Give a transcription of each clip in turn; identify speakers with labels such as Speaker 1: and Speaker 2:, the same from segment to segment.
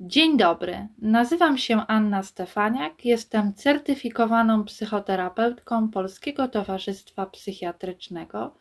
Speaker 1: Dzień dobry, nazywam się Anna Stefaniak, jestem certyfikowaną psychoterapeutką Polskiego Towarzystwa Psychiatrycznego,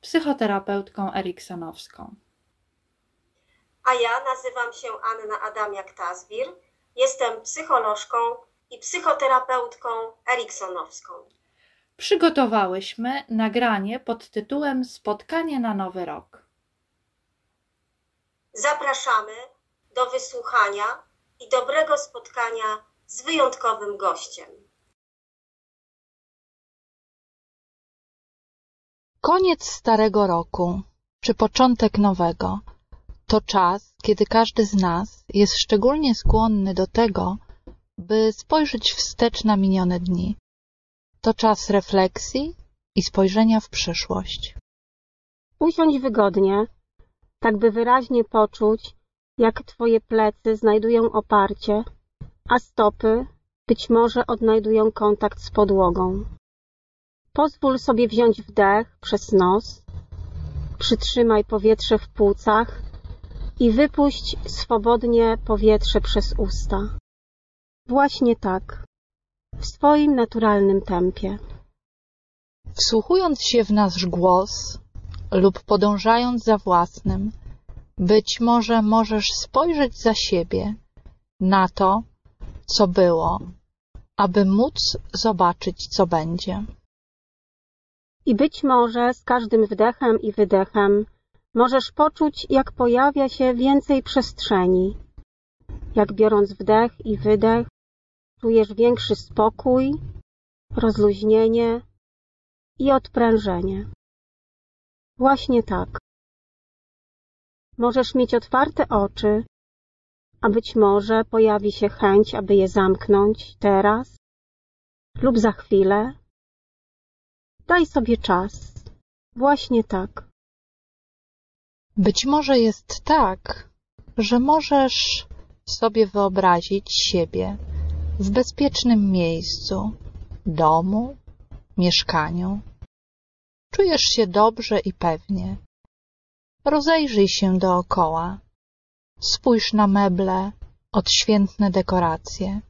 Speaker 1: psychoterapeutką eriksonowską.
Speaker 2: A ja nazywam się Anna Adamiak-Tazbir, jestem psycholożką i psychoterapeutką eriksonowską.
Speaker 1: Przygotowałyśmy nagranie pod tytułem Spotkanie na Nowy Rok.
Speaker 2: Zapraszamy do wysłuchania i dobrego spotkania z wyjątkowym gościem.
Speaker 3: Koniec starego roku czy początek nowego to czas, kiedy każdy z nas jest szczególnie skłonny do tego, by spojrzeć wstecz na minione dni. To czas refleksji i spojrzenia w przyszłość.
Speaker 4: Usiądź wygodnie, tak by wyraźnie poczuć, jak twoje plecy znajdują oparcie, a stopy być może odnajdują kontakt z podłogą. Pozwól sobie wziąć wdech przez nos, przytrzymaj powietrze w płucach i wypuść swobodnie powietrze przez usta. Właśnie tak, w swoim naturalnym tempie.
Speaker 3: Wsłuchując się w nasz głos lub podążając za własnym, być może możesz spojrzeć za siebie na to, co było, aby móc zobaczyć, co będzie.
Speaker 4: I być może z każdym wdechem i wydechem możesz poczuć, jak pojawia się więcej przestrzeni. Jak biorąc wdech i wydech, czujesz większy spokój, rozluźnienie i odprężenie. Właśnie tak. Możesz mieć otwarte oczy, a być może pojawi się chęć, aby je zamknąć teraz lub za chwilę. Daj sobie czas. Właśnie tak.
Speaker 3: Być może jest tak, że możesz sobie wyobrazić siebie w bezpiecznym miejscu, domu, mieszkaniu. Czujesz się dobrze i pewnie. Rozejrzyj się dookoła. Spójrz na meble, odświętne dekoracje.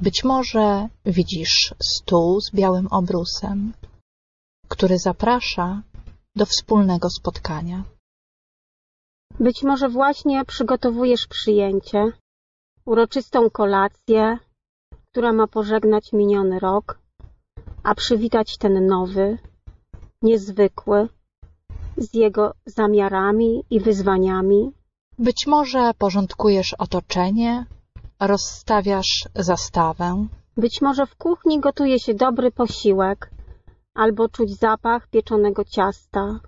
Speaker 3: Być może widzisz stół z białym obrusem, który zaprasza do wspólnego spotkania.
Speaker 4: Być może właśnie przygotowujesz przyjęcie, uroczystą kolację, która ma pożegnać miniony rok, a przywitać ten nowy, niezwykły, z jego zamiarami i wyzwaniami.
Speaker 3: Być może porządkujesz otoczenie, rozstawiasz zastawę.
Speaker 4: Być może w kuchni gotuje się dobry posiłek, albo czuć zapach pieczonego ciasta,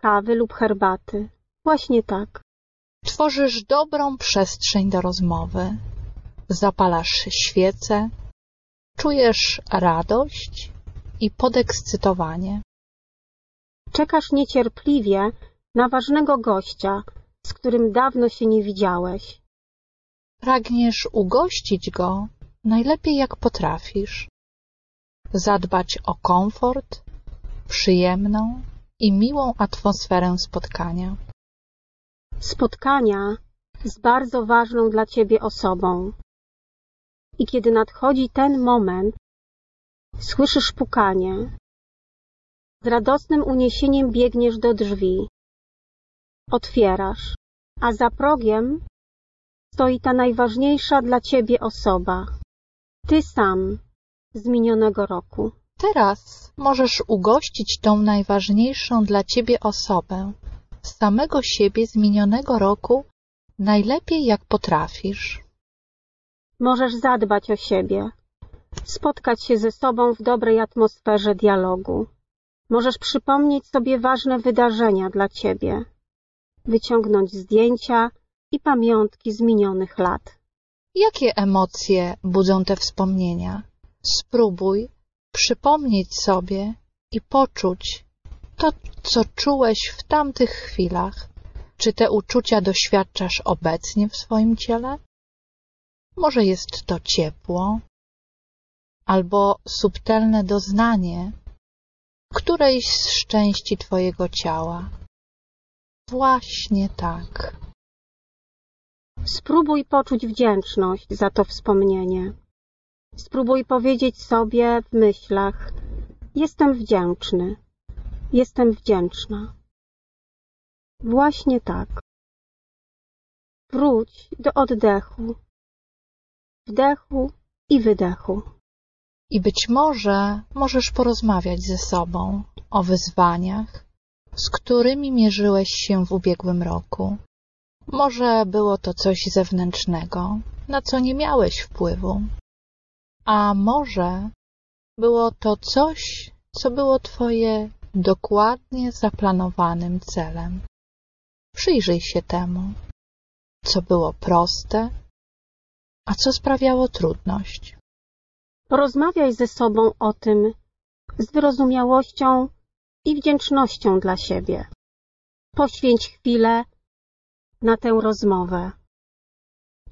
Speaker 4: kawy lub herbaty. Właśnie tak.
Speaker 3: Tworzysz dobrą przestrzeń do rozmowy. Zapalasz świece, czujesz radość i podekscytowanie.
Speaker 4: Czekasz niecierpliwie na ważnego gościa, z którym dawno się nie widziałeś.
Speaker 3: Pragniesz ugościć go najlepiej jak potrafisz. Zadbać o komfort, przyjemną i miłą atmosferę spotkania.
Speaker 4: Spotkania z bardzo ważną dla ciebie osobą. I kiedy nadchodzi ten moment, słyszysz pukanie, z radosnym uniesieniem biegniesz do drzwi. Otwierasz, a za progiem stoi ta najważniejsza dla ciebie osoba. Ty sam z minionego roku.
Speaker 3: Teraz możesz ugościć tą najważniejszą dla ciebie osobę, samego siebie z minionego roku, najlepiej jak potrafisz.
Speaker 4: Możesz zadbać o siebie, spotkać się ze sobą w dobrej atmosferze dialogu. Możesz przypomnieć sobie ważne wydarzenia dla ciebie, wyciągnąć zdjęcia i pamiątki z minionych lat.
Speaker 3: Jakie emocje budzą te wspomnienia? Spróbuj przypomnieć sobie i poczuć to, co czułeś w tamtych chwilach. Czy te uczucia doświadczasz obecnie w swoim ciele? Może jest to ciepło albo subtelne doznanie którejś z części twojego ciała. Właśnie tak.
Speaker 4: Spróbuj poczuć wdzięczność za to wspomnienie. Spróbuj powiedzieć sobie w myślach: Jestem wdzięczny, jestem wdzięczna. Właśnie tak. Wróć do oddechu, wdechu i wydechu.
Speaker 3: I być może możesz porozmawiać ze sobą o wyzwaniach, z którymi mierzyłeś się w ubiegłym roku. Może było to coś zewnętrznego, na co nie miałeś wpływu. A może było to coś, co było Twoje dokładnie zaplanowanym celem. Przyjrzyj się temu, co było proste, a co sprawiało trudność.
Speaker 4: Porozmawiaj ze sobą o tym z wyrozumiałością i wdzięcznością dla siebie. Poświęć chwilę na tę rozmowę.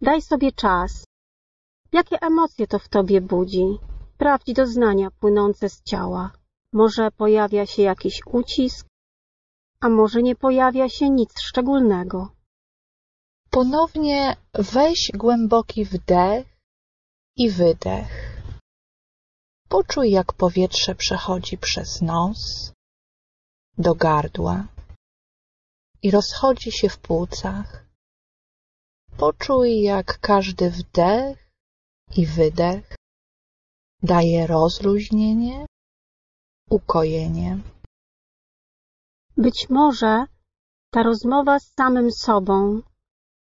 Speaker 4: Daj sobie czas. Jakie emocje to w tobie budzi? Sprawdź doznania płynące z ciała. Może pojawia się jakiś ucisk, a może nie pojawia się nic szczególnego.
Speaker 3: Ponownie weź głęboki wdech i wydech. Poczuj, jak powietrze przechodzi przez nos do gardła i rozchodzi się w płucach. Poczuj, jak każdy wdech i wydech daje rozluźnienie, ukojenie.
Speaker 4: Być może ta rozmowa z samym sobą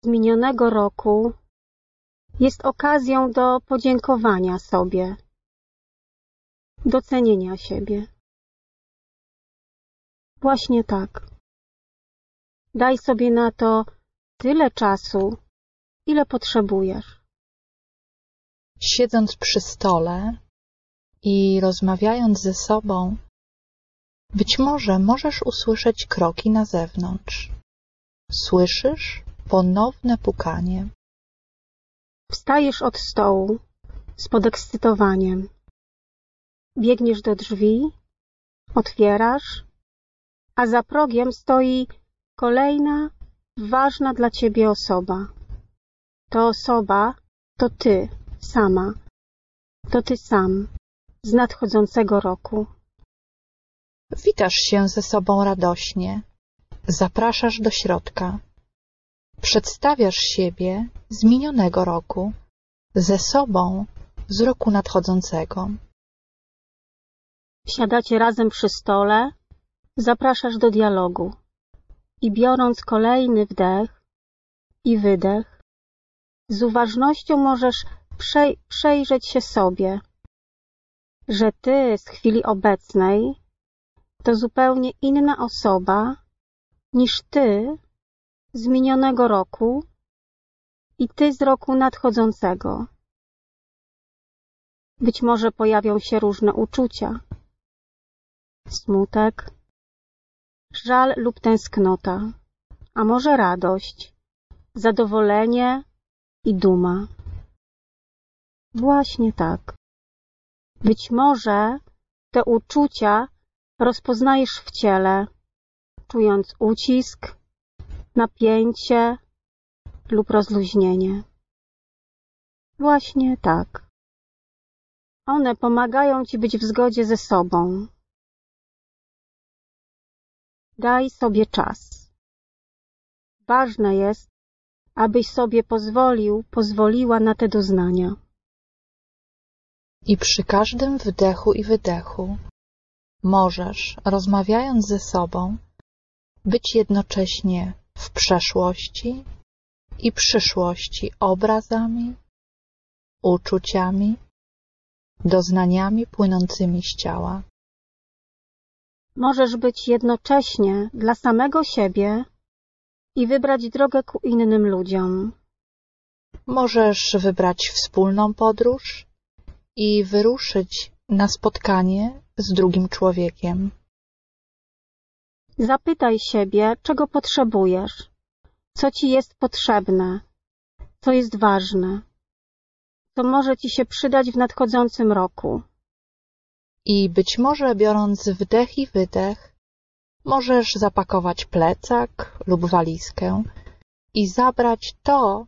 Speaker 4: z minionego roku jest okazją do podziękowania sobie, docenienia siebie. Właśnie tak. Daj sobie na to tyle czasu, ile potrzebujesz.
Speaker 3: Siedząc przy stole i rozmawiając ze sobą, być może możesz usłyszeć kroki na zewnątrz. Słyszysz ponowne pukanie.
Speaker 4: Wstajesz od stołu z podekscytowaniem. Biegniesz do drzwi, otwierasz, a za progiem stoi kolejna ważna dla ciebie osoba. To osoba to ty sama, to ty sam z nadchodzącego roku.
Speaker 3: Witasz się ze sobą radośnie, zapraszasz do środka. Przedstawiasz siebie z minionego roku, ze sobą z roku nadchodzącego.
Speaker 4: Siadacie razem przy stole, zapraszasz do dialogu i biorąc kolejny wdech i wydech, z uważnością możesz przej przejrzeć się sobie, że ty z chwili obecnej to zupełnie inna osoba niż ty z minionego roku i ty z roku nadchodzącego. Być może pojawią się różne uczucia. Smutek, żal lub tęsknota, a może radość, zadowolenie i duma. Właśnie tak. Być może te uczucia rozpoznajesz w ciele, czując ucisk, napięcie lub rozluźnienie. Właśnie tak. One pomagają ci być w zgodzie ze sobą. Daj sobie czas. Ważne jest, abyś sobie pozwolił, pozwoliła na te doznania.
Speaker 3: I przy każdym wdechu i wydechu możesz, rozmawiając ze sobą, być jednocześnie w przeszłości i przyszłości obrazami, uczuciami, doznaniami płynącymi z ciała.
Speaker 4: Możesz być jednocześnie dla samego siebie i wybrać drogę ku innym ludziom.
Speaker 3: Możesz wybrać wspólną podróż i wyruszyć na spotkanie z drugim człowiekiem.
Speaker 4: Zapytaj siebie, czego potrzebujesz, co ci jest potrzebne, co jest ważne, co może ci się przydać w nadchodzącym roku.
Speaker 3: I być może biorąc wdech i wydech, możesz zapakować plecak lub walizkę i zabrać to,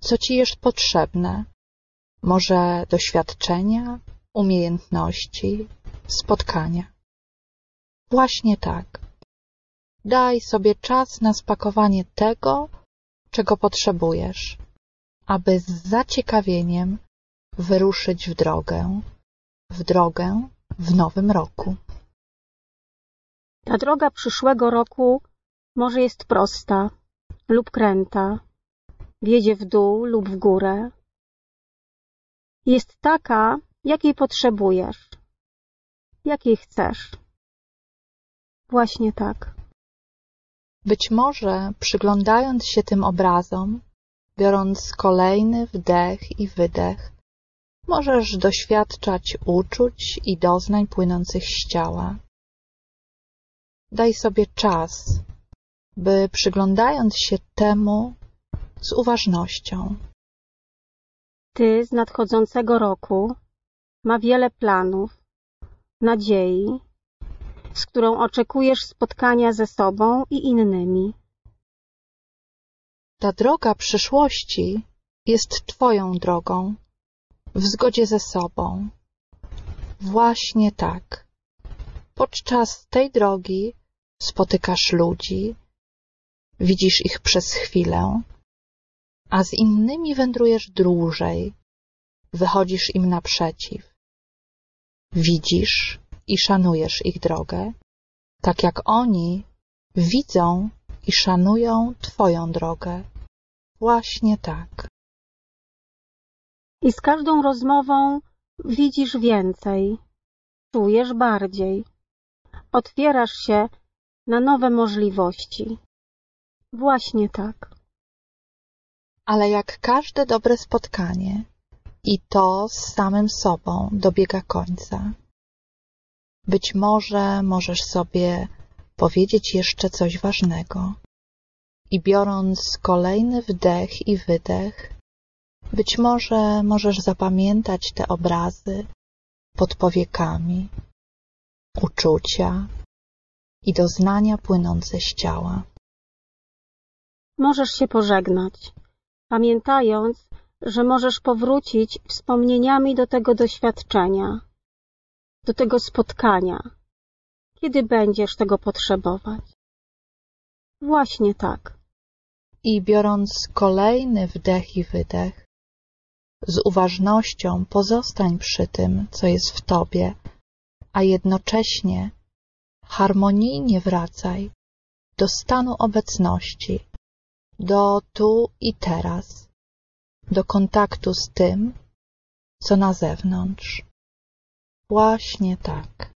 Speaker 3: co ci jest potrzebne. Może doświadczenia, umiejętności, spotkania. Właśnie tak. Daj sobie czas na spakowanie tego, czego potrzebujesz, aby z zaciekawieniem wyruszyć w drogę, w drogę w nowym roku.
Speaker 4: Ta droga przyszłego roku może jest prosta lub kręta, wiedzie w dół lub w górę. Jest taka, jakiej potrzebujesz, jakiej chcesz. Właśnie tak.
Speaker 3: Być może przyglądając się tym obrazom, biorąc kolejny wdech i wydech, możesz doświadczać uczuć i doznań płynących z ciała. Daj sobie czas, by przyglądając się temu z uważnością,
Speaker 4: Ty z nadchodzącego roku ma wiele planów, nadziei, z którą oczekujesz spotkania ze sobą i innymi.
Speaker 3: ta droga przyszłości jest Twoją drogą, w zgodzie ze sobą. Właśnie tak. Podczas tej drogi spotykasz ludzi, widzisz ich przez chwilę, a z innymi wędrujesz dłużej, wychodzisz im naprzeciw. Widzisz i szanujesz ich drogę, tak jak oni widzą i szanują Twoją drogę. Właśnie tak.
Speaker 4: I z każdą rozmową widzisz więcej, czujesz bardziej, otwierasz się na nowe możliwości. Właśnie tak.
Speaker 3: Ale jak każde dobre spotkanie, i to z samym sobą dobiega końca. Być może możesz sobie powiedzieć jeszcze coś ważnego. I biorąc kolejny wdech i wydech, być może możesz zapamiętać te obrazy pod powiekami, uczucia i doznania płynące z ciała.
Speaker 4: Możesz się pożegnać, pamiętając, że możesz powrócić wspomnieniami do tego doświadczenia, do tego spotkania, kiedy będziesz tego potrzebować. Właśnie tak.
Speaker 3: I biorąc kolejny wdech i wydech, z uważnością pozostań przy tym, co jest w tobie, a jednocześnie harmonijnie wracaj do stanu obecności, do tu i teraz, do kontaktu z tym, co na zewnątrz. Właśnie tak.